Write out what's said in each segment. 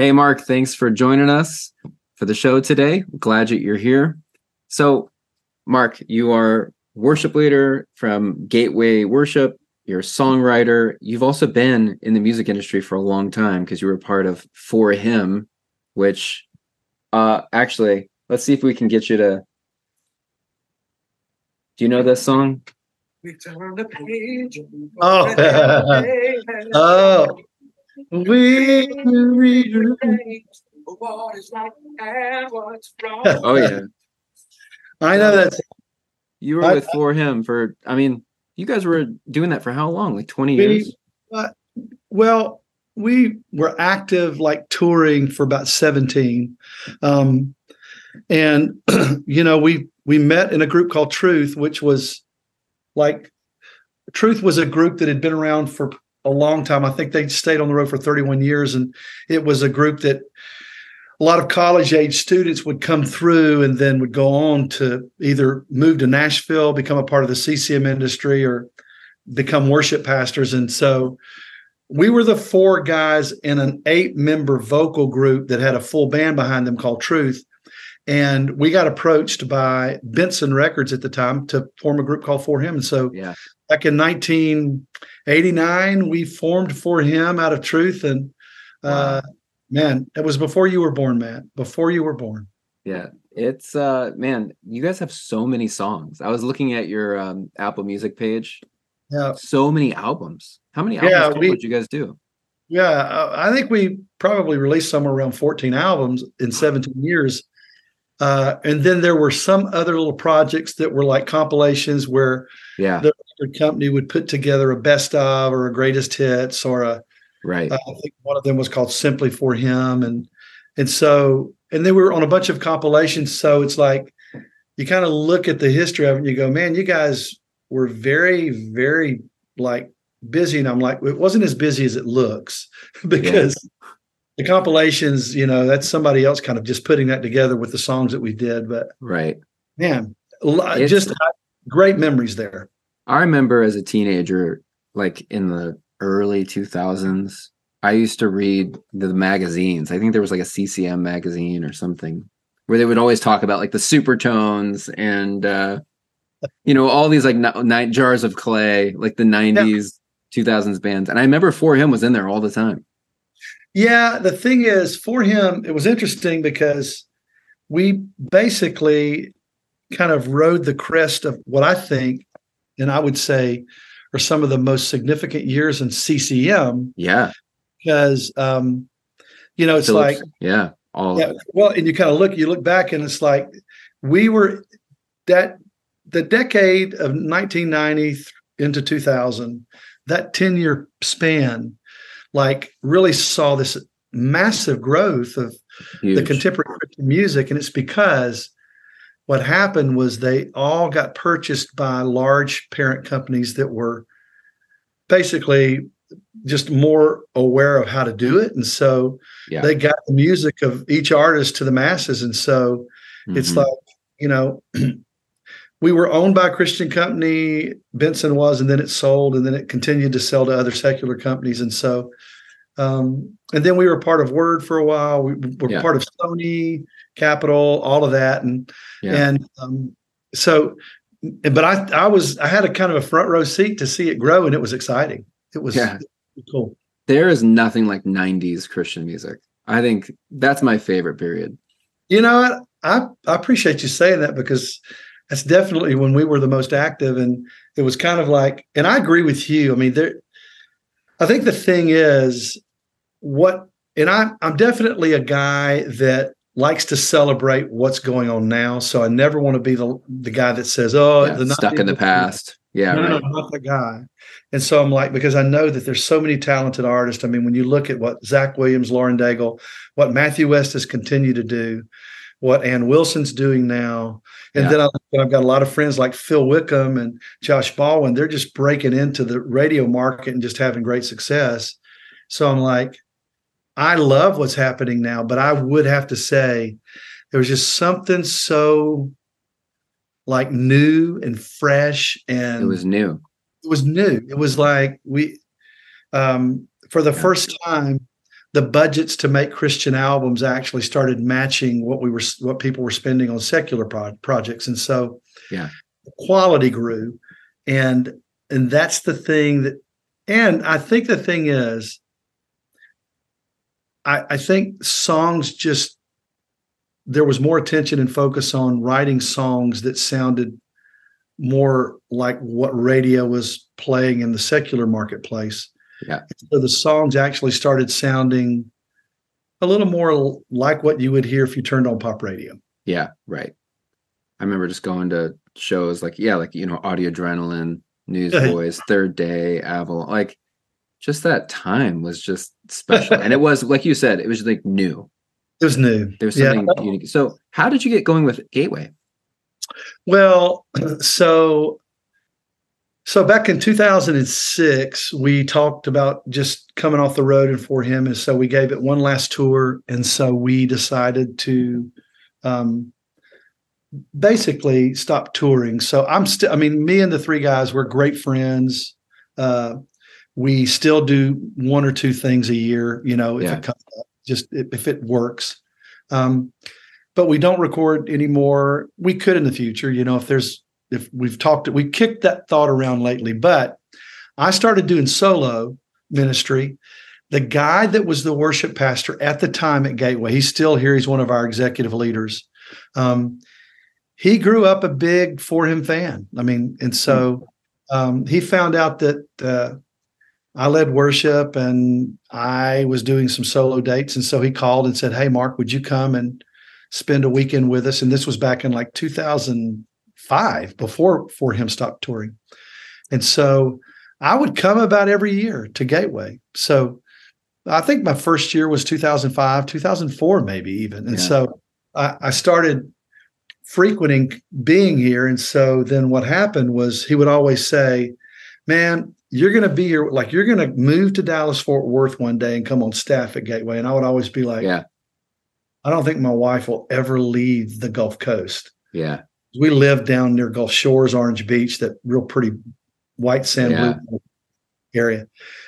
Hey, Mark, thanks for joining us for the show today. Glad that you're here. So, Mark, you are worship leader from Gateway Worship. You're a songwriter. You've also been in the music industry for a long time because you were part of For Him, which uh actually, let's see if we can get you to Do you know this song? We turn the page. Oh. oh. We read. What is right and what's wrong. Oh yeah. I know that's You were I- with For Him for I mean, you guys were doing that for how long? Like 20 We- years? well, we were active like touring for about 17. Um, and you know, we we met in a group called Truth, which was like Truth was a group that had been around for a long time. I think they stayed on the road for 31 years, and it was a group that a lot of college age students would come through and then would go on to either move to Nashville, become a part of the CCM industry, or become worship pastors. And so we were the four guys in an eight member vocal group that had a full band behind them called Truth. And we got approached by Benson Records at the time to form a group called For Him. And so Yeah. Back in 1989, we formed For Him out of Truth. And uh, man, it was before you were born, Matt, before you were born. Yeah. It's uh man, you guys have so many songs. I was looking at your um Apple Music page. Yeah. So many albums. How many albums Yeah, we- did you guys do? Yeah, I I think we probably released somewhere around 14 albums in 17 years. Uh, and then there were some other little projects that were like compilations where Yeah. the record company would put together a best of or a greatest hits or a Right. Uh, I think one of them was called Simply for Him, and and so and they were on a bunch of compilations. So it's like you kind of look at the history of it, and you go, man, you guys were very very like busy, and I'm like, it wasn't as busy as it looks because the compilations, you know, that's somebody else kind of just putting that together with the songs that we did. But right. man, It's- just great memories there. I remember as a teenager, like in the early 2000s, I used to read the magazines. I think there was like a CCM magazine or something where they would always talk about like the supertones and, uh, you know, all these like ni- nine jars of clay, like the 90s, 2000s bands. And I remember For Him was in there all the time. Yeah, the thing is, for him, it was interesting because we basically kind of rode the crest of what I think, and I would say, are some of the most significant years in CCM Yeah. because, um, you know, it's Phillips. like, yeah. All yeah, well, and you kind of look, you look back, and it's like we were that the decade of 1990 into 2000, that 10 year span, like really saw this massive growth of the contemporary music, and it's because what happened was they all got purchased by large parent companies that were basically just more aware of how to do it, and so Yeah. they got the music of each artist to the masses, and so it's Mhm. like you know. We were owned by a Christian company, Benson was, and then it sold, and then it continued to sell to other secular companies. And so, um, and then we were part of Word for a while. We were Yeah. part of Sony, Capitol, all of that, and Yeah. and um, so, but I I was I had a kind of a front row seat to see it grow, and it was exciting. It was Yeah. cool. there is nothing like 90s Christian music. I think that's my favorite period. You know, what? I I appreciate you saying that because that's definitely when we were the most active, and it was kind of like, and I agree with you. I mean, there. I think the thing is what, and I I'm definitely a guy that likes to celebrate what's going on now. So I never want to be the the guy that says, "Oh, Yeah, the stuck in the past. Yeah, no, right. no, I'm not that guy. And so I'm like, because I know that there's so many talented artists. I mean, when you look at what Zach Williams, Lauren Daigle, what Matthew West has continued to do, what Anne Wilson's doing now, and Yeah. then I, I've got a lot of friends like Phil Wickham and Josh Baldwin. They're just breaking into the radio market and just having great success. So I'm like, I love what's happening now, but I would have to say there was just something so like new and fresh and It was new. it was new. It was like we, um, for the Yeah. first time, the budgets to make Christian albums actually started matching what we were what people were spending on secular pro- projects, and so Yeah. quality grew, and and that's the thing that, and I think the thing is, I, I think songs just there was more attention and focus on writing songs that sounded more like what radio was playing in the secular marketplace. Yeah. So the songs actually started sounding a little more like what you would hear if you turned on pop radio. Yeah, right. I remember just going to shows like yeah, like you know, Audio Adrenaline, Newsboys, Third Day, Avalon, like just that time was just special, and it was like you said, it was like new. It was new. There was Yeah. something unique. So, how did you get going with Gateway? Well, so so back in 2006, we talked about just coming off the road and for him, and so we gave it one last tour, and so we decided to um, basically stop touring. So I'm still, I mean, me and the three guys, we're great friends. Uh, we still do one or two things a year, you know, if Yeah. it comes up, just if, if it works. Um, but we don't record anymore. We could in the future, you know, if there's if we've talked we kicked that thought around lately, but I started doing solo ministry. The guy that was the worship pastor at the time at Gateway, he's still here. He's one of our executive leaders. Um, he grew up a big for him fan. I mean, and so um, he found out that uh, I led worship and I was doing some solo dates. And so he called and said, Hey, Mark, would you come and spend a weekend with us? And this was back in like 2005 before For Him stopped touring. And so I would come about every year to Gateway. So I think my first year was 2005, 2004, maybe even. And Yeah. so I, I started frequenting being here. And so then what happened was he would always say, Man, you're going to be here, like you're going to move to Dallas Fort Worth one day and come on staff at Gateway. And I would always be like, Yeah, I don't think my wife will ever leave the Gulf Coast. yeah, We live down near Gulf Shores, Orange Beach, that real pretty white sand Yeah. blue area.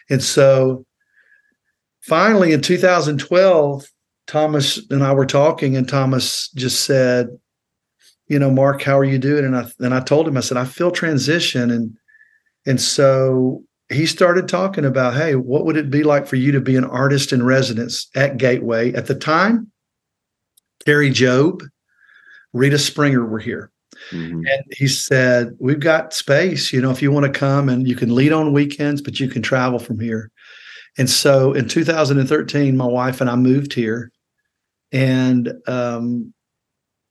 And so finally in 2012, Thomas and I were talking, and Thomas just said, you know, Mark, how are you doing? And I and I told him, I said, I feel transition. And and so he started talking about, hey, what would it be like for you to be an artist in residence at Gateway? At the time, Kari Jobe, Rita Springer were here. Mhm, And he said, We've got space, you know, if you want to come and you can lead on weekends, but you can travel from here. And so in 2013, my wife and I moved here. And um,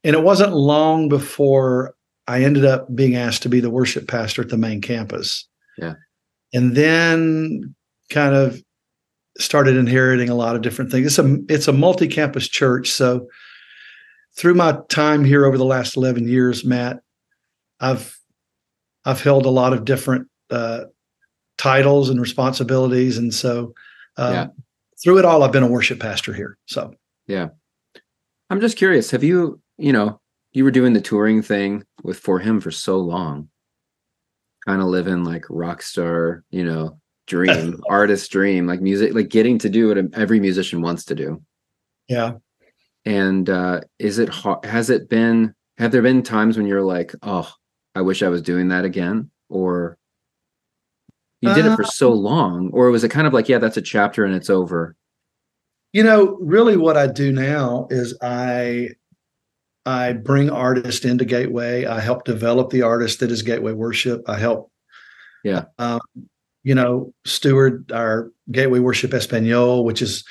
and it wasn't long before I ended up being asked to be the worship pastor at the main campus. Yeah. And then kind of started inheriting a lot of different things. It's a it's a multi-campus church. So through my time here over the last 11 years, Matt, I've I've held a lot of different uh, titles and responsibilities, and so uh, Yeah. through it all, I've been a worship pastor here. So yeah, I'm just curious. Have you, you know, you were doing the touring thing with for him for so long, kind of living like rock star, you know, dream, artist dream, like music, like getting to do what every musician wants to do. yeah, And uh is it? Has it been? Have there been times when you're like, oh, I wish I was doing that again, or you did it for so long, or was it kind of like, yeah, that's a chapter and it's over? you know, really, what I do now is I I bring artists into Gateway. I help develop the artist that is Gateway Worship. I help, Yeah. um, you know, steward our Gateway Worship Espanol, which is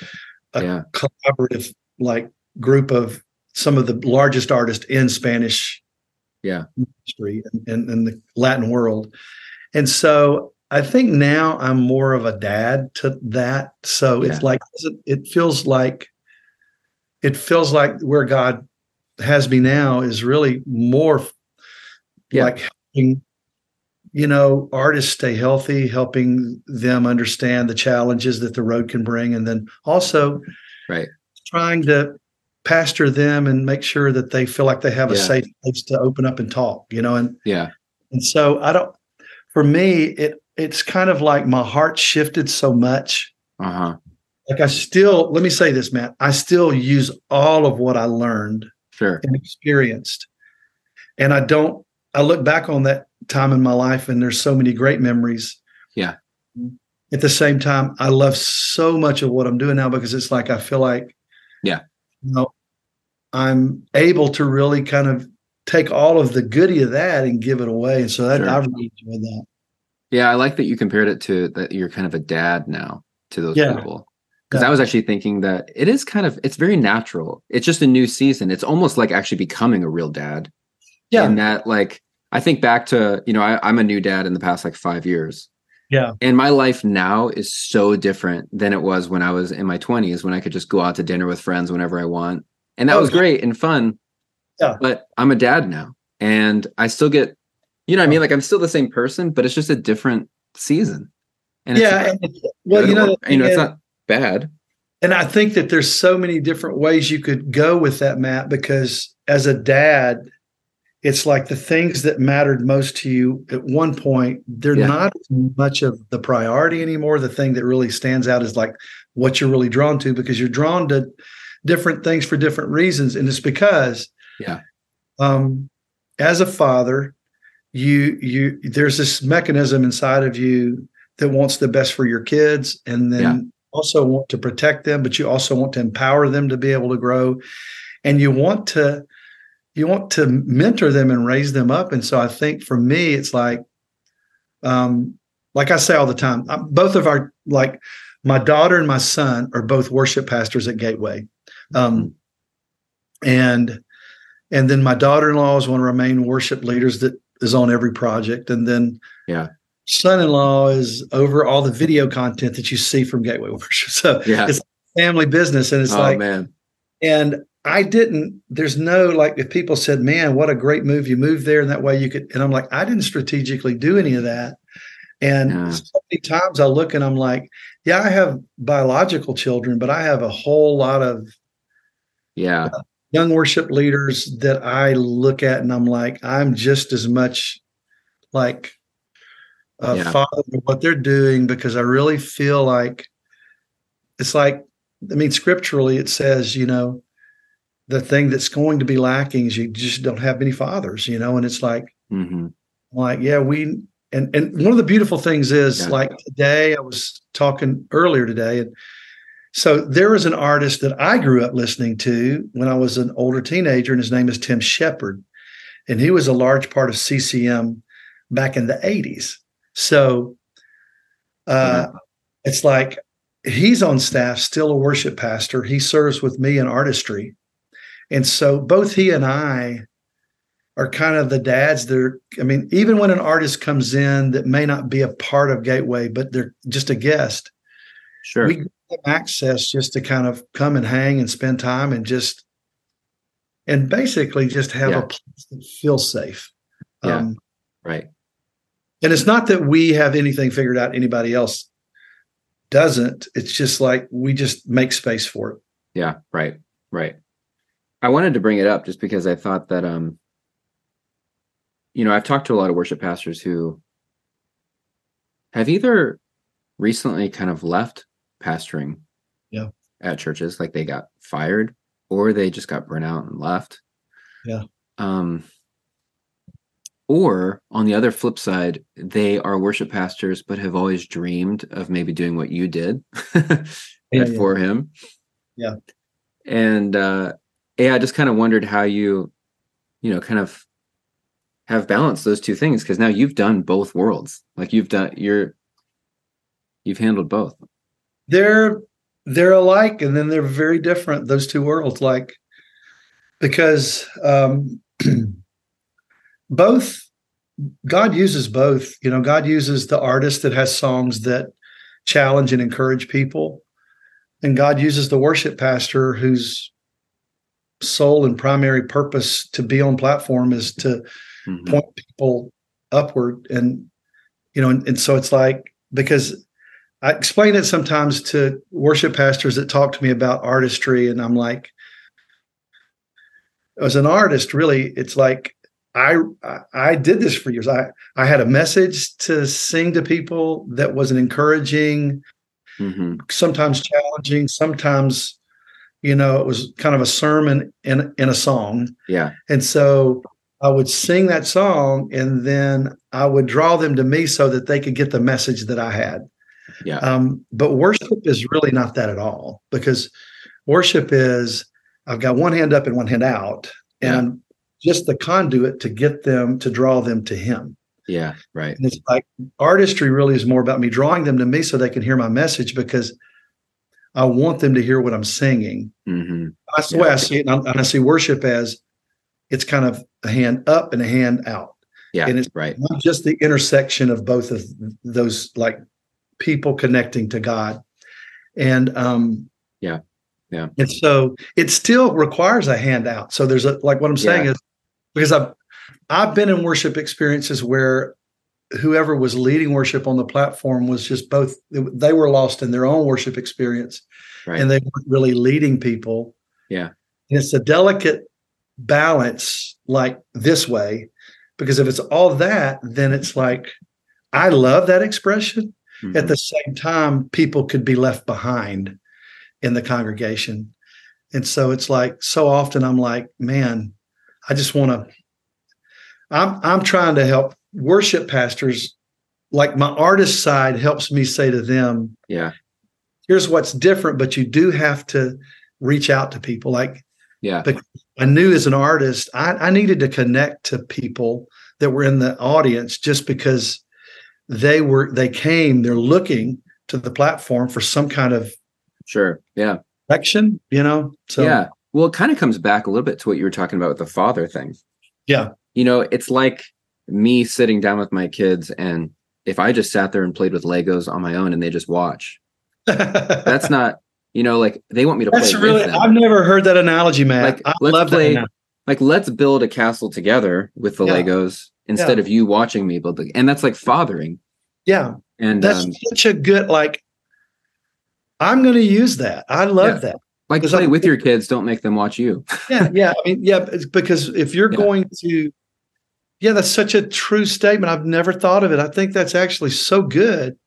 a Yeah. collaborative like group of some of the largest artists in Spanish Yeah. history and in, in the Latin world. And so I think now I'm more of a dad to that. So it's like it feels like it feels like where God has me now is really more Yeah. like helping you know artists stay healthy helping them understand the challenges that the road can bring and then also Right. trying to pastor them and make sure that they feel like they have a safe place to open up and talk you know and Yeah. and so i don't for me it it's kind of like my heart shifted so much Uh huh. like I still let me say this, Matt. I still use all of what I learned Sure. and experienced. And I don't I look back on that time in my life and there's so many great memories. Yeah. At the same time, I love so much of what I'm doing now because it's like I feel like Yeah. You know, I'm able to really kind of take all of the goody of that and give it away. And so that, Sure. I really enjoyed that. Yeah, I like that you compared it to that you're kind of a dad now to those Yeah. people. Because Yeah. I was actually thinking that it is kind of it's very natural. It's just a new season. It's almost like actually becoming a real dad. Yeah. And that like I think back to, you know, I, I'm a new dad in the past like five years. Yeah. And my life now is so different than it was when I was in my 20s when I could just go out to dinner with friends whenever I want. And that Oh, was great and fun. Yeah. But I'm a dad now. And I still get, you know what I mean? Like I'm still the same person, but it's just a different season. And yeah. not and- well, you know, or- the you know, it's not bad. And I think that there's so many different ways you could go with that, Matt, because as a dad, it's like the things that mattered most to you at one point, they're Yeah. not much of the priority anymore. The thing that really stands out is like what you're really drawn to because you're drawn to different things for different reasons. And it's because Yeah. um as a father, you you there's this mechanism inside of you that wants the best for your kids and then Yeah. also want to protect them but you also want to empower them to be able to grow and you want to you want to mentor them and raise them up and so i think for me it's like um like i say all the time both of our like my daughter and my son are both worship pastors at gateway um and and then my daughter-in-law is one of our main worship leaders that is on every project and then Yeah. son-in-law is over all the video content that you see from gateway worship so Yeah. it's family business and it's oh like man. and I didn't, there's no like, if people said, man, what a great move, you moved there and that way you could, and I'm like, I didn't strategically do any of that. And so many times I look and I'm like, yeah, I have biological children, but I have a whole lot of Yeah. young worship leaders that I look at and I'm like, I'm just as much like a Yeah. father to what they're doing because I really feel like it's like, I mean, scripturally, it says, you know, the thing that's going to be lacking is you just don't have many fathers, you know, and it's like, hmm like, yeah, we, and, and one of the beautiful things is Yeah. like today, I was talking earlier today, and so there was an artist that I grew up listening to when I was an older teenager, and his name is Tim Sheppard. And he was a large part of CCM back in the 80s. So uh, it's like he's on staff, still a worship pastor. He serves with me in artistry. And so both he and I are kind of the dads that are, I mean, even when an artist comes in that may not be a part of Gateway, but they're just a guest, Sure. we give them access just to kind of come and hang and spend time and just and basically just have Yeah. a place that feels safe. Yeah. Um, right. and it's not that we have anything figured out anybody else doesn't. It's just like we just make space for it. Yeah, right, right. I wanted to bring it up just because I thought that um you know, I've talked to a lot of worship pastors who have either recently kind of left pastoring Yeah. at churches like they got fired or they just got burnt out and left. Yeah. Um or on the other flip side, they are worship pastors but have always dreamed of maybe doing what you did Yeah, yeah. for him. Yeah. And uh yeah, I just kind of wondered how you, you know, kind of have balanced those two things because now you've done both worlds. Like you've done you're you've handled both. they're they're alike and then they're very different those two worlds like because um both god uses both you know god uses the artist that has songs that challenge and encourage people and god uses the worship pastor whose sole and primary purpose to be on platform is to Mhm. point people upward and you know and, and so it's like because i explain it sometimes to worship pastors that talk to me about artistry and i'm like as an artist really it's like I, I did this for years i i had a message to sing to people that was an encouraging hmm sometimes challenging, sometimes, you know, it was kind of a sermon in in a song. Yeah. And so I would sing that song and then I would draw them to me so that they could get the message that I had. Yeah. Um, but worship is really not that at all because worship is I've got one hand up and one hand out, and Yeah. I'm just the conduit to get them to draw them to Him. Yeah. Right. And it's like artistry really is more about me drawing them to me so they can hear my message because I want them to hear what I'm singing. hmm That's the way I see it. And I, and I see worship as it's kind of a hand up and a hand out. Yeah. And it's right. not just the intersection of both of those like people connecting to God. And um Yeah. Yeah. And so it still requires a handout. So there's a like what I'm saying Yeah. is because I've I've been in worship experiences where whoever was leading worship on the platform was just both they were lost in their own worship experience Right. and they weren't really leading people. Yeah. And it's a delicate balance like this way because if it's all that then it's like I love that expression Mhm. at the same time people could be left behind in the congregation and so it's like so often i'm like man i just want to i'm i'm trying to help worship pastors like my artist side helps me say to them yeah. here's what's different but you do have to reach out to people like Yeah. i knew as an artist i, I needed to connect to people that were in the audience just because they were they came they're looking to the platform for some kind of Sure. Yeah. action you know so yeah. Well, it kind of comes back a little bit to what you were talking about with the father thing. Yeah. You know, it's like me sitting down with my kids, and if I just sat there and played with Legos on my own and they just watch, that's not, you know, like they want me to that's play really with them. i've never heard that analogy man Like, i let's love play- like, let's build a castle together with the Yeah. Legos instead of you watching me build the, and that's like fathering. yeah And that's um, such a good like i'm going to use that i love Yeah. that Like play I'm- with your kids, don't make them watch you. yeah yeah i mean yeah because if you're Yeah. going to yeah that's such a true statement i've never thought of it i think that's actually so good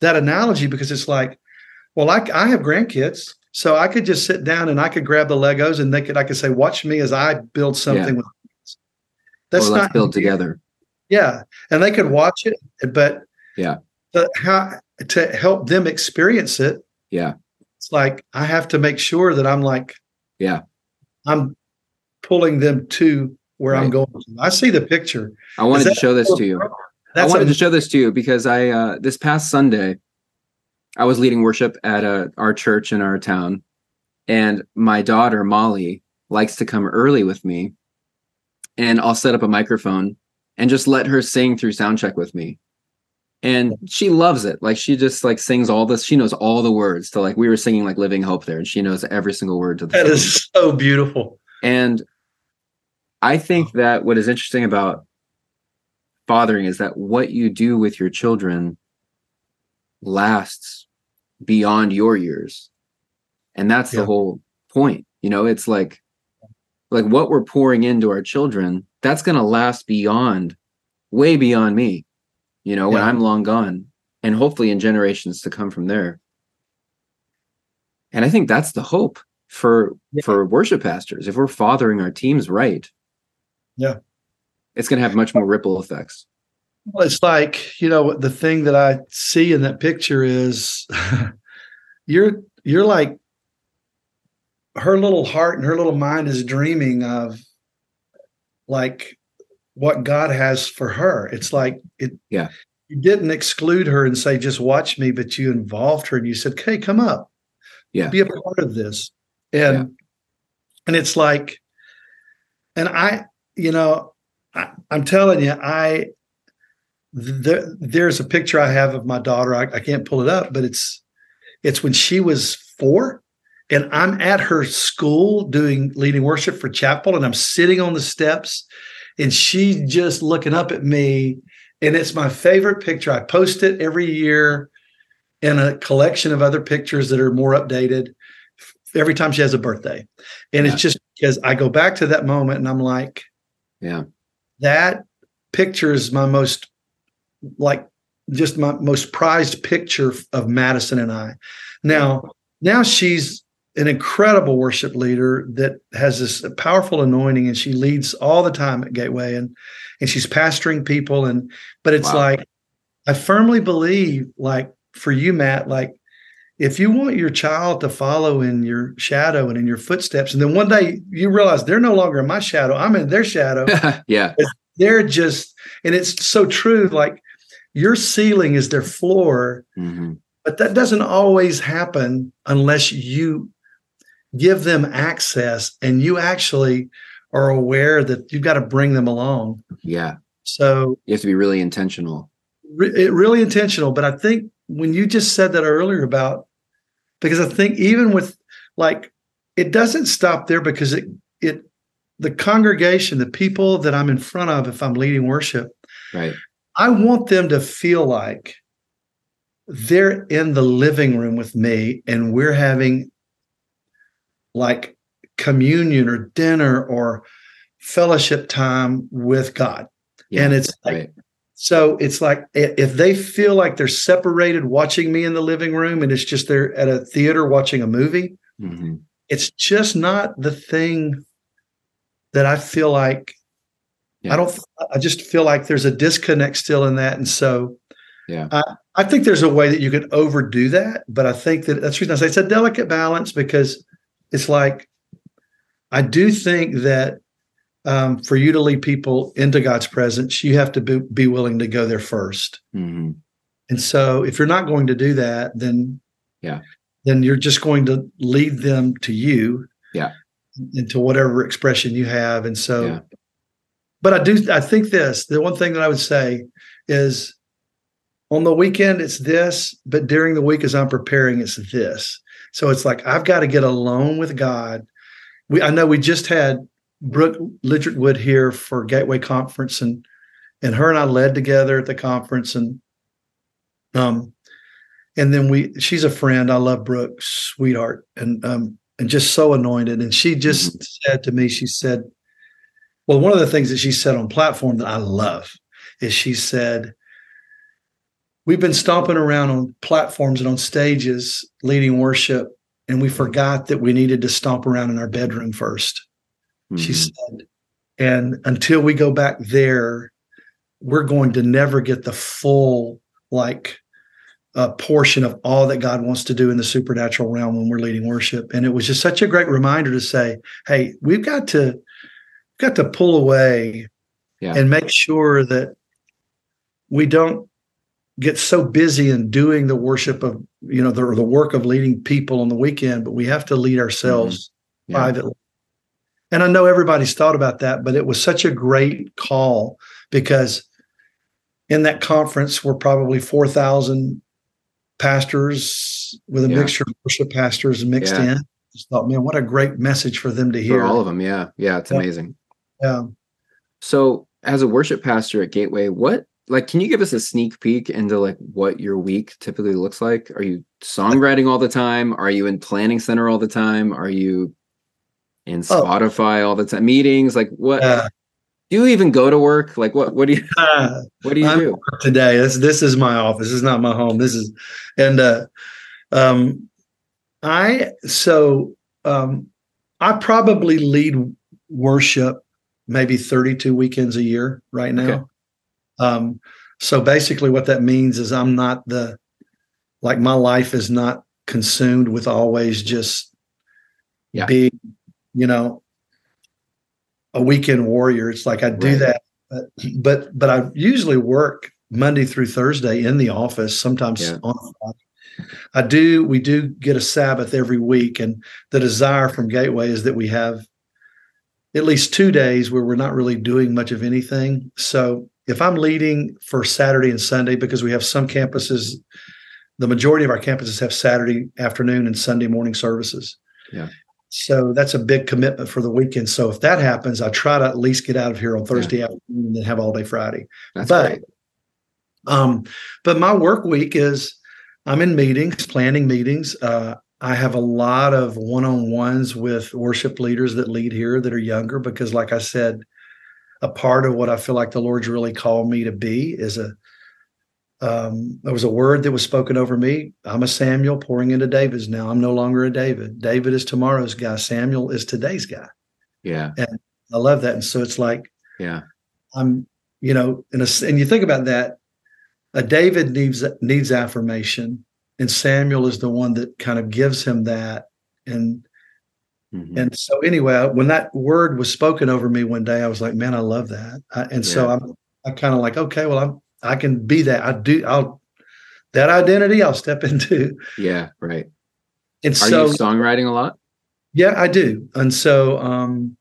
that analogy because it's like well i, I have grandkids so i could just sit down and i could grab the legos and they could i could say watch me as i build something with kids. that's or not build together. yeah and they could watch it but Yeah. the, how to help them experience it Yeah. it's like I have to make sure that I'm like, Yeah. I'm pulling them to where I'm Right. going. I see the picture. I wanted to show this to you. I wanted a- to show this to you because I uh this past Sunday I was leading worship at uh, our church in our town and my daughter Molly likes to come early with me and I'll set up a microphone and just let her sing through sound check with me. And she loves it. Like she just like sings all this. She knows all the words to like we were singing like Living Hope there and she knows every single word to the that song. is so beautiful. And I think oh. that what is interesting about fathering is that what you do with your children lasts beyond your years. And that's the whole point. You know, it's like like what we're pouring into our children, that's going to last beyond way beyond me. You know, when I'm long gone and hopefully in generations to come from there. And I think that's the hope for Yeah. for worship pastors. If we're fathering our teams right, Yeah. it's going to have much more ripple effects. Well, it's like you know the thing that I see in that picture is you're you're like her little heart and her little mind is dreaming of like what God has for her. It's like it. Yeah. You didn't exclude her and say just watch me, but you involved her and you said, "Hey, come up, Yeah. be a part of this." And Yeah. and it's like, and I, you know, I, I'm telling you, I there, there's a picture I have of my daughter. I, I can't pull it up, but it's it's when she was four, and I'm at her school doing leading worship for chapel, and I'm sitting on the steps, and she's just looking up at me, and it's my favorite picture. I post it every year in a collection of other pictures that are more updated every time she has a birthday, and Yeah. it's just because I go back to that moment, and I'm like Yeah. that picture is my most like just my most prized picture of Madison and I. Now, now she's an incredible worship leader that has this powerful anointing and she leads all the time at Gateway and and she's pastoring people and but it's Wow. like I firmly believe like for you Matt like if you want your child to follow in your shadow and in your footsteps and then one day you realize they're no longer in my shadow I'm in their shadow yeah. they're just and it's so true like your ceiling is their floor hmm but that doesn't always happen unless you give them access and you actually are aware that you've got to bring them along Yeah. so You have to be really intentional. re- really intentional but i think when you just said that earlier about because i think even with like it doesn't stop there because it it the congregation the people that i'm in front of if i'm leading worship Right. I want them to feel like they're in the living room with me and we're having like communion or dinner or fellowship time with God. Yeah. And it's like, right. So it's like if they feel like they're separated watching me in the living room and it's just they're at a theater watching a movie, hmm it's just not the thing that I feel like Yeah. I don't I just feel like there's a disconnect still in that. And so Yeah. I, I think there's a way that you could overdo that, but I think that that's the reason I say it's a delicate balance because it's like I do think that um, for you to lead people into God's presence, you have to be, be willing to go there first. hmm And so if you're not going to do that, then Yeah. then you're just going to lead them to you. Yeah. Into whatever expression you have. And so Yeah. but I do I think this, the one thing that I would say is on the weekend it's this, but during the week as I'm preparing, it's this. So it's like I've got to get alone with God. We I know we just had Brooke Ligertwood here for Gateway Conference and and her and I led together at the conference and um and then we she's a friend. I love Brooke, sweetheart, and um and just so anointed. And she just said to me, she said, well, one of the things that she said on platform that I love is she said, We've been stomping around on platforms and on stages leading worship, and we forgot that we needed to stomp around in our bedroom 1st She Mhm. said, and until we go back there, we're going to never get the full, like, uh, portion of all that God wants to do in the supernatural realm when we're leading worship. And it was just such a great reminder to say, hey, we've got to we've got to pull away Yeah. and make sure that we don't get so busy in doing the worship of you know the, the work of leading people on the weekend but we have to lead ourselves Yeah. privately and i know everybody's thought about that but it was such a great call because in that conference were probably 4000 pastors with a Yeah. mixture of worship pastors mixed Yeah. in just thought man what a great message for them to hear For all of them. Yeah. Yeah. It's Yeah. amazing. yeah So, as a worship pastor at Gateway, what like can you give us a sneak peek into like what your week typically looks like? Are you songwriting all the time? Are you in planning center all the time? Are you in Oh. Spotify all the time? Meetings? Like what uh, do you even go to work? Like what what do you uh, what do you I'm- do? today. This this is my office. This is not my home. This is and uh um I so um I probably lead worship maybe 32 weekends a year right now. Okay. Um so basically what that means is I'm not the like my life is not consumed with always just Yeah. being, you know, a weekend warrior. It's like I do Right. that but but but I usually work Monday through Thursday in the office, sometimes Yeah. on Friday. I do we do get a Sabbath every week, and the desire from Gateway is that we have at least two days where we're not really doing much of anything. So if I'm leading for Saturday and Sunday, because we have some campuses, the majority of our campuses have Saturday afternoon and Sunday morning services. Yeah. So that's a big commitment for the weekend. So if that happens, I try to at least get out of here on Thursday afternoon and then have all day Friday. That's but great. um, but my work week is I'm in meetings, planning meetings. Uh, I have a lot of one-on-ones with worship leaders that lead here that are younger because, like I said, a part of what I feel like the Lord's really called me to be is a um, there was a word that was spoken over me. I'm a Samuel pouring into David's now. I'm no longer a David. David is tomorrow's guy. Samuel is today's guy. Yeah. And I love that. And so it's like Yeah. I'm, you know, in a, and you think about that, a David needs needs affirmation, and Samuel is the one that kind of gives him that. And Mhm. and so anyway, when that word was spoken over me one day, I was like, man, I love that. I, and so I'm I kind of like, okay, well, I'm I can be that. I do. I'll that identity. I'll step into. yeah. Right. And Are so you songwriting a lot? yeah, I do. And so um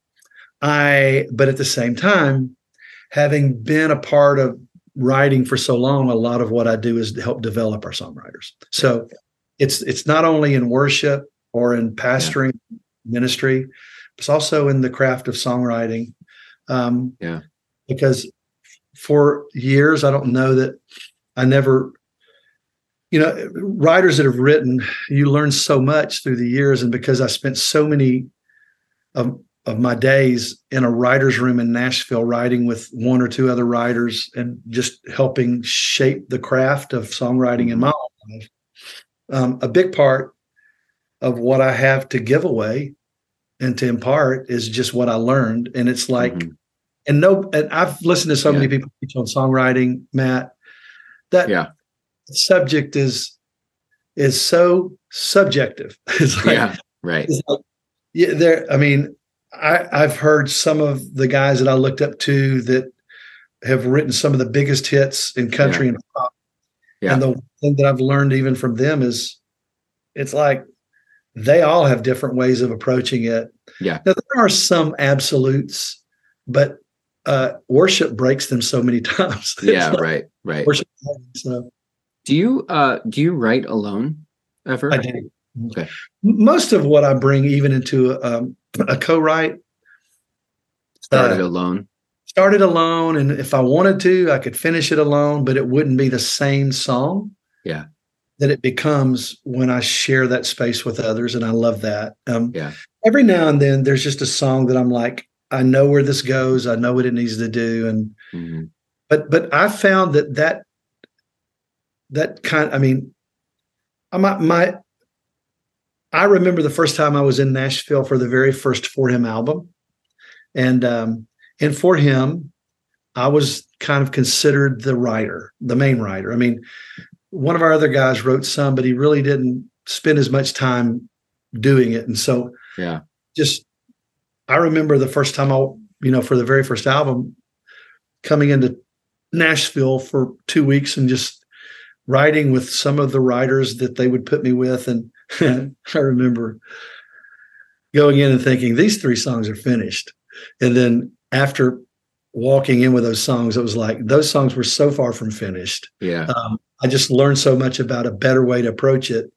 I but at the same time, having been a part of writing for so long, a lot of what I do is to help develop our songwriters. So it's it's not only in worship or in pastoring ministry, it's also in the craft of songwriting. Um Yeah. because for years. I don't know that I never you know writers that have written you learn so much through the years. And because i spent so many of, of my days in a writer's room in nashville writing with one or two other writers and just helping shape the craft of songwriting in my life um, a big part of what i have to give away and to impart is just what i learned. And it's like Mhm. And no and i've listened to so many people teach on songwriting matt that Yeah. subject is is so subjective it's like, yeah. Right. like yeah there i mean i i've heard some of the guys that i looked up to that have written some of the biggest hits in country and pop Yeah. and the thing that i've learned even from them is it's like they all have different ways of approaching it Yeah. now there are some absolutes but uh worship breaks them so many times Yeah. like Right. Right. worship so Do you uh do you write alone ever? I do. Okay. Most of what I bring, even into um, a co-write, Started uh, alone. started alone, and if I wanted to, I could finish it alone, but it wouldn't be the same song. Yeah. That it becomes when I share that space with others, and I love that. Um, Yeah. Every now and then, there's just a song that I'm like, I know where this goes. I know what it needs to do, and Mhm. but but I found that that that kind I mean I my, my I remember the first time I was in Nashville for the very first For Him album and um and for him I was kind of considered the writer the main writer I mean one of our other guys wrote some but he really didn't spend as much time doing it and so Yeah. just I remember the first time I you know for the very first album coming into Nashville for two weeks and just writing with some of the writers that they would put me with. And I remember going in and thinking, these three songs are finished. And then after walking in with those songs, it was like those songs were so far from finished. Yeah. Um, I just learned so much about a better way to approach it.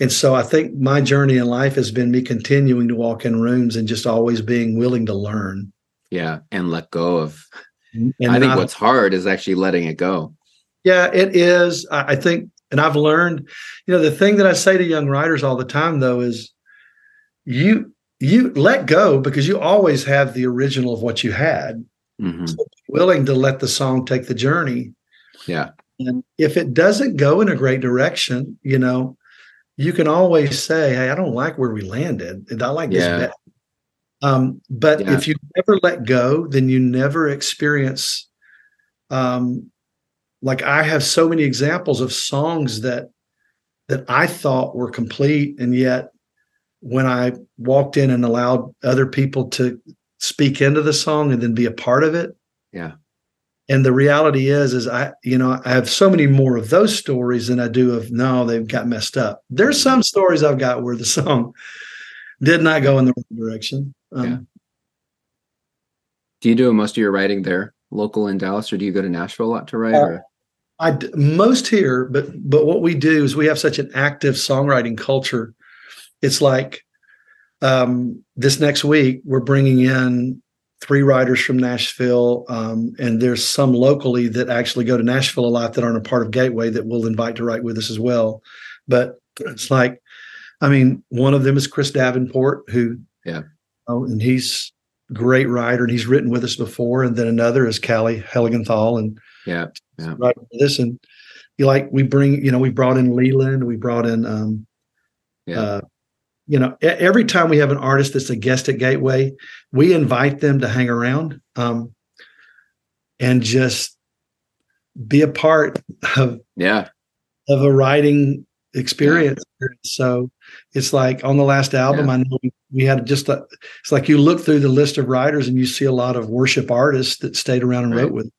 And so I think my journey in life has been me continuing to walk in rooms and just always being willing to learn. Yeah. And let go of And I think not- what's hard is actually letting it go. Yeah, it is. I think, and I've learned, you know, the thing that I say to young writers all the time though is you you let go because you always have the original of what you had. Mhm. Willing to let the song take the journey. Yeah. And if it doesn't go in a great direction, you know, you can always say, Hey, I don't like where we landed. I like this Yeah. better. Um, but Yeah. if you never let go, then you never experience um like I have so many examples of songs that that I thought were complete and yet when I walked in and allowed other people to speak into the song and then be a part of it. Yeah. And the reality is, is I, you know, I have so many more of those stories than I do of no, they've got messed up. There's some stories I've got where the song did not go in the right direction. Um, Yeah. Do you do most of your writing there, local in Dallas, or do you go to Nashville a lot to write? Uh, or? I most here, but but what we do is we have such an active songwriting culture. It's like um, this next week we're bringing in three writers from Nashville, um, and there's some locally that actually go to Nashville a lot that aren't a part of Gateway that we'll invite to write with us as well. But it's like, I mean, one of them is Chris Davenport, who, Yeah. oh, and he's a great writer, and he's written with us before. And then another is Kalley Heiligenthal, and Yeah. Yeah. right this and you like we bring you know we brought in Leland, we brought in um, Yeah. uh, you know every time we have an artist that's a guest at Gateway, we invite them to hang around um, and just be a part of Yeah. of a writing experience. So it's like on the last album, Yeah. I know we, had just a, it's like you look through the list of writers and you see a lot of worship artists that stayed around and Right. wrote with. us.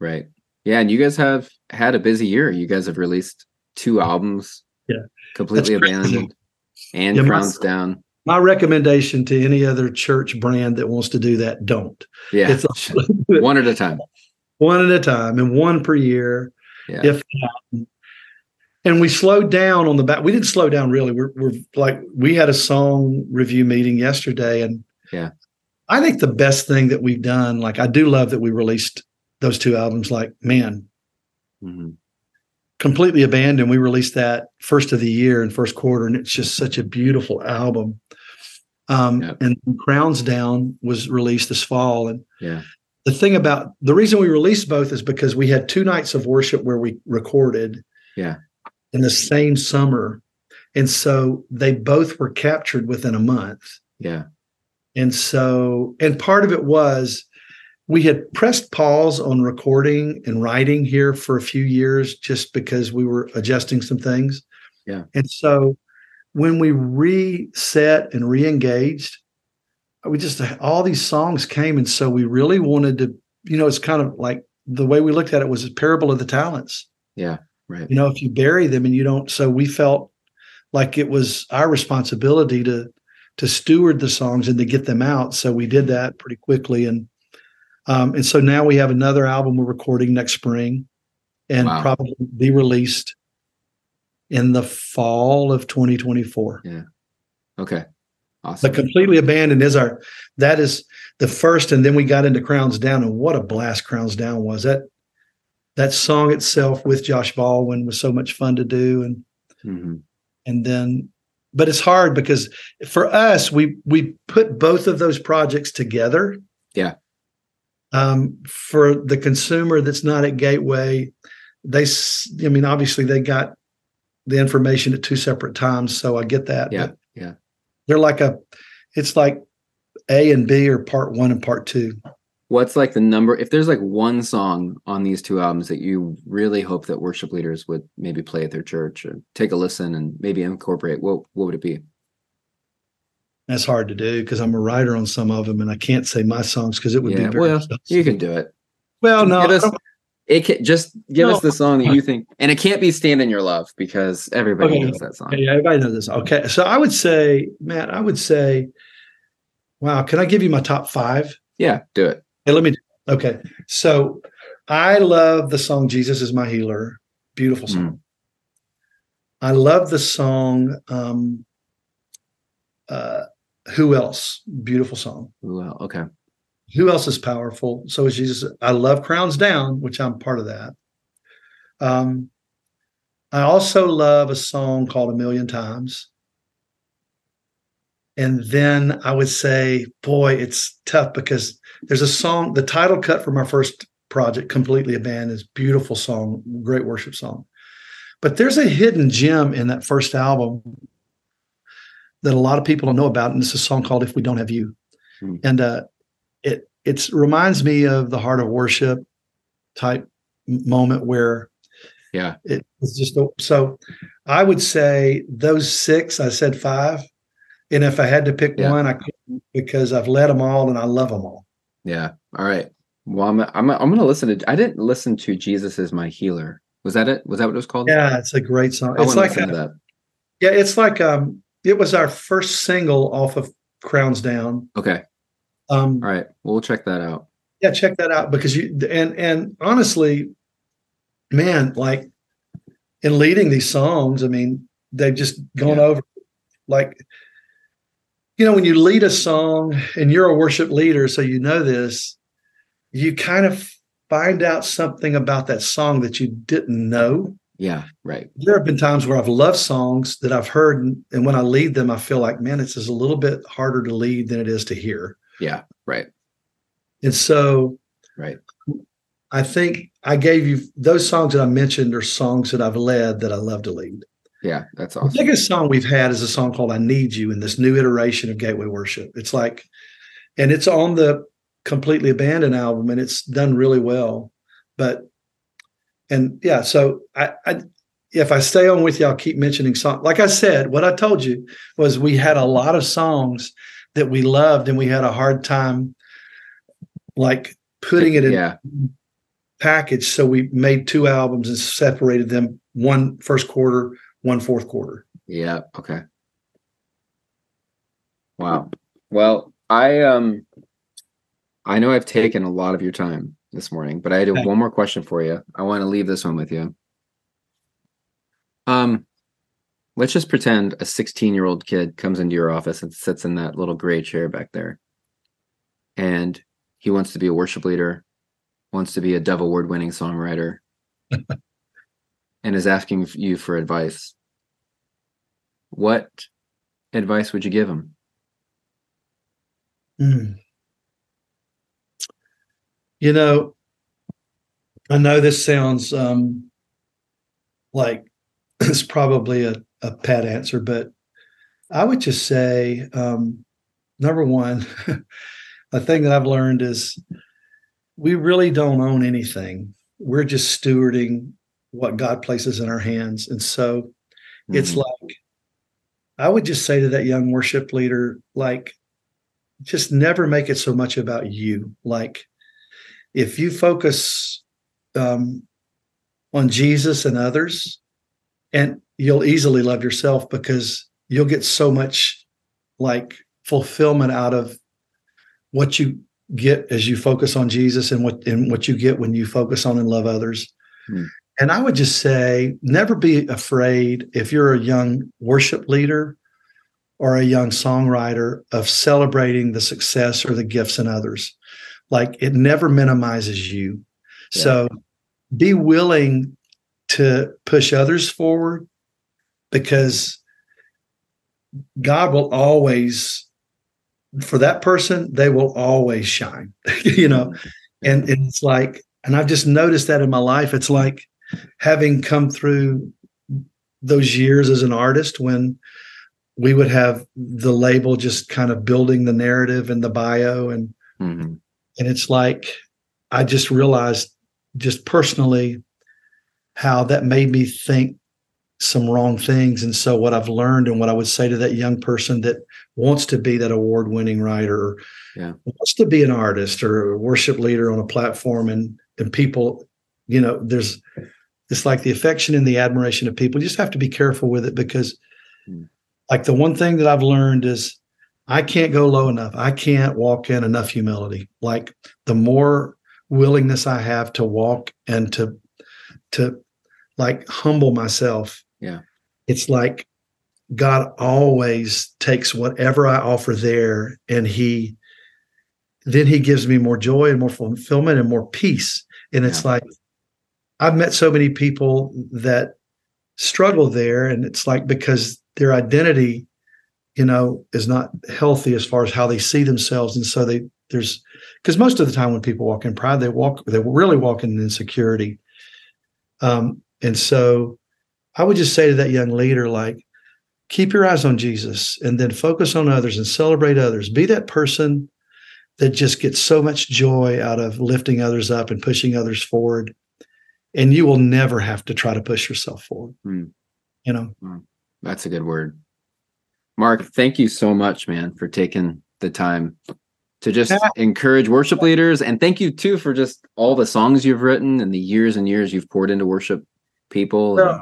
Right. Yeah. And you guys have had a busy year. You guys have released two albums. Yeah. Completely abandoned and Yeah, my- down. My recommendation to any other church brand that wants to do that, don't. Yeah. It's One at a time. one at a time and one per year. Yeah. If that. and we slowed down on the back. We didn't slow down really. We're, we're like we had a song review meeting yesterday, and Yeah. I think the best thing that we've done. Like I do love that we released those two albums. Like man, Mhm. Completely abandoned. We released that first of the year and first quarter, and it's just such a beautiful album. Um, Yep. And Crowns Down was released this fall, and Yeah. the thing about the reason we released both is because we had two nights of worship where we recorded Yeah. in the same summer and so they both were captured within a month Yeah. and so and part of it was we had pressed pause on recording and writing here for a few years just because we were adjusting some things Yeah. and so when we reset and re-engaged we just all these songs came and so we really wanted to you know it's kind of like the way we looked at it was a parable of the talents Yeah. Right. you know if you bury them and you don't so we felt like it was our responsibility to to steward the songs and to get them out so we did that pretty quickly and um and so now we have another album we're recording next spring and Wow. probably be released in the fall of 2024 Yeah. Okay. Awesome. but completely abandoned is our that is the first and then we got into crowns down and what a blast crowns down was that that song itself with josh baldwin was so much fun to do and Mhm. and then but it's hard because for us we we put both of those projects together Yeah. Um for the consumer that's not at gateway they, I mean obviously they got the information at two separate times so i get that Yeah. Yeah. they're like a it's like a and b or part one and part two What's like the number? If there's like one song on these two albums that you really hope that worship leaders would maybe play at their church or take a listen and maybe incorporate, what what would it be? That's hard to do because i'm a writer on some of them and i can't say my songs because it would Yeah, be very well, You can do it. well no us- It can just give us the song that you think, and it can't be "Stand in Your Love" because everybody Okay. knows that song. Yeah, everybody knows this. Okay, so I would say, Matt, I would say, wow, can I give you my top five? Yeah, do it. Hey, let me. Okay, so I love the song "Jesus Is My Healer." Beautiful song. I love the song. Um, uh, Who else? Beautiful song. Well, okay. Who else is powerful? So is Jesus. I love Crowns Down, which I'm part of that. Um, I also love a song called A Million Times. And then I would say, boy, it's tough because there's a song, the title cut from our first project, Completely Abandoned, is beautiful song, great worship song. But there's a hidden gem in that first album that a lot of people don't know about, and it's a song called "If We Don't Have You," Hmm. and uh, it it reminds me of the heart of worship type moment where Yeah. it was just a, so. I would say those six. I said five, and if I had to pick Yeah. one, I couldn't because I've led them all and I love them all. Yeah. All right. Well, I'm I'm I'm gonna listen to. I didn't listen to "Jesus Is My Healer." Was that it? Was that what it was called? Yeah, it's a great song. I It's like a, that. yeah, it's like um, it was our first single off of Crowns Down. Okay. Um, All right. Well, check that out. yeah check that out because you and and honestly man like in leading these songs i mean they've just gone Yeah. over like you know when you lead a song and you're a worship leader so you know this you kind of find out something about that song that you didn't know Yeah. Right. there have been times where i've loved songs that i've heard and, when i lead them i feel like man it's just a little bit harder to lead than it is to hear Yeah. Right. and so Right. I think I gave you those songs that I mentioned are songs that I've led that I love to lead. Yeah, that's The awesome. biggest song we've had is a song called I Need You in this new iteration of Gateway Worship. It's like, and it's on the Completely Abandoned album and it's done really well. But, and yeah, so I, I if I stay on with you, I'll keep mentioning songs. Like I said, what I told you was we had a lot of songs that we loved and we had a hard time like putting it in Yeah, package. So we made two albums and separated them one first quarter, one fourth quarter. yeah, okay. Wow. Well, I um I know I've taken a lot of your time this morning, but I had one more question for you. I want to leave this one with you. Um let's just pretend a 16-year-old kid comes into your office and sits in that little gray chair back there. And he wants to be a worship leader, wants to be a Dove Award winning songwriter, and is asking you for advice. What advice would you give him? Mm. You know, I know this sounds um, like it's probably a, a pat answer, but I would just say um, number one, a thing that I've learned is we really don't own anything. We're just stewarding what God places in our hands. And so it's Mhm. like, I would just say to that young worship leader, like, just never make it so much about you. Like, if you focus um, on Jesus and others, and you'll easily love yourself because you'll get so much like fulfillment out of what you get as you focus on Jesus and what and what you get when you focus on and love others. Hmm. And I would just say, never be afraid if you're a young worship leader or a young songwriter of celebrating the success or the gifts in others. Like it never minimizes you. Yeah. So be willing to push others forward because God will always, for that person, they will always shine, you know. And, it's like, and I've just noticed that in my life. It's like having come through those years as an artist when we would have the label just kind of building the narrative and the bio and Mhm. And it's like i just realized just personally how that made me think some wrong things and so what i've learned and what i would say to that young person that wants to be that award winning writer or Yeah. wants to be an artist or a worship leader on a platform and and people you know there's it's like the affection and the admiration of people you just have to be careful with it because Hmm. like the one thing that i've learned is I can't go low enough. I can't walk in enough humility. Like the more willingness I have to walk and to to like humble myself. Yeah. It's like God always takes whatever I offer there and he then he gives me more joy and more fulfillment and more peace. And it's Yeah. like I've met so many people that struggle there and it's like because their identity you know is not healthy as far as how they see themselves. And so they there's because most of the time when people walk in pride they walk they really walk in insecurity. Um and so i would just say to that young leader like keep your eyes on jesus and then focus on others and celebrate others. Be that person that just gets so much joy out of lifting others up and pushing others forward. And you will never have to try to push yourself forward. Hmm. you know? That's a good word. Mark, thank you so much, man, for taking the time to just Yeah. encourage worship leaders. And thank you too for just all the songs you've written and the years and years you've poured into worship people. Yeah.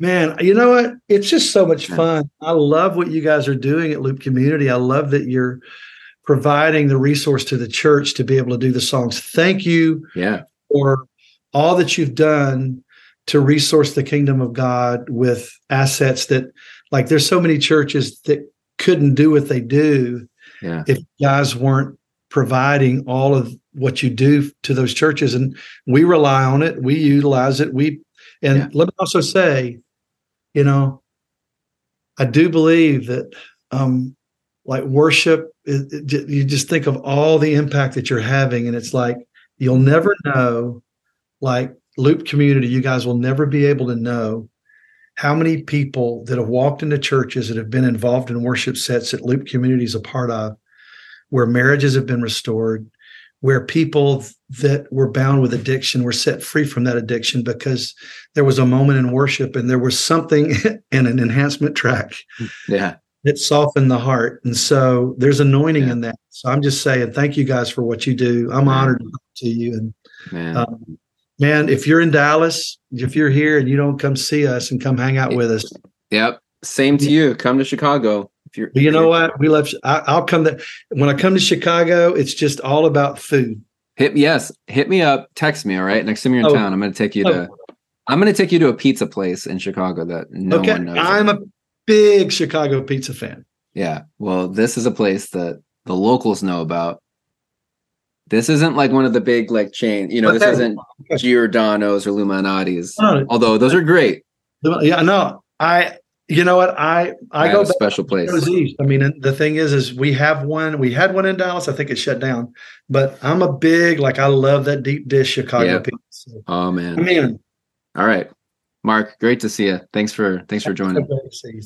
Man, you know what? It's just so much Yeah. fun. I love what you guys are doing at Loop Community. I love that you're providing the resource to the church to be able to do the songs. Thank you Yeah. for all that you've done to resource the kingdom of God with assets that, like, there's so many churches that couldn't do what they do Yeah. if guys weren't providing all of what you do to those churches and we rely on it we utilize it we and Yeah. let me also say you know i do believe that um like worship it, it- you just think of all the impact that you're having and it's like you'll never know like Loop community, you guys will never be able to know how many people that have walked into churches that have been involved in worship sets that Loop community is a part of, where marriages have been restored, where people that were bound with addiction were set free from that addiction because there was a moment in worship and there was something in an enhancement track Yeah. that softened the heart. And so there's anointing Yeah. in that. So I'm just saying, thank you guys for what you do. I'm honored to you. And um, man, if you're in Dallas, if you're here and you don't come see us and come hang out with us, yep. Same to you. Come to Chicago. If you're you know you're- what? We love. I, I'll come there when I come to Chicago. It's just all about food. Hit yes, hit me up, text me, all right? Next time you're in Oh. town, I'm gonna take you oh. to I'm gonna take you to a pizza place in Chicago that no okay, one knows. I'm a big Chicago pizza fan. Yeah. Well, this is a place that the locals know about. This isn't like one of the big like chain, you know, this Okay. isn't Giordano's or Lou Malnati's. No, Although those are great. yeah, no, I. You know what? I I, I, go a special place. I mean, the thing is, is we have one. We had one in Dallas. I think it shut down. But I'm a big like I love that deep dish Chicago Yeah. pizza. So, Oh I man. mean, All right. Mark, great to see you. Thanks for thanks for joining.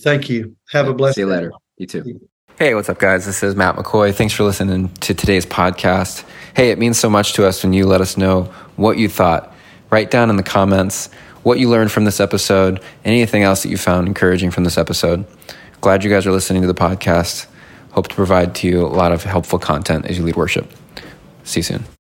thank you. Have a blessed. See you day. later. You too. Hey, what's up, guys? This is Matt McCoy. Thanks for listening to today's podcast. Hey, it means so much to us when you let us know what you thought. Write down in the comments what you learned from this episode, anything else that you found encouraging from this episode. Glad you guys are listening to the podcast. Hope to provide to you a lot of helpful content as you lead worship. See you soon.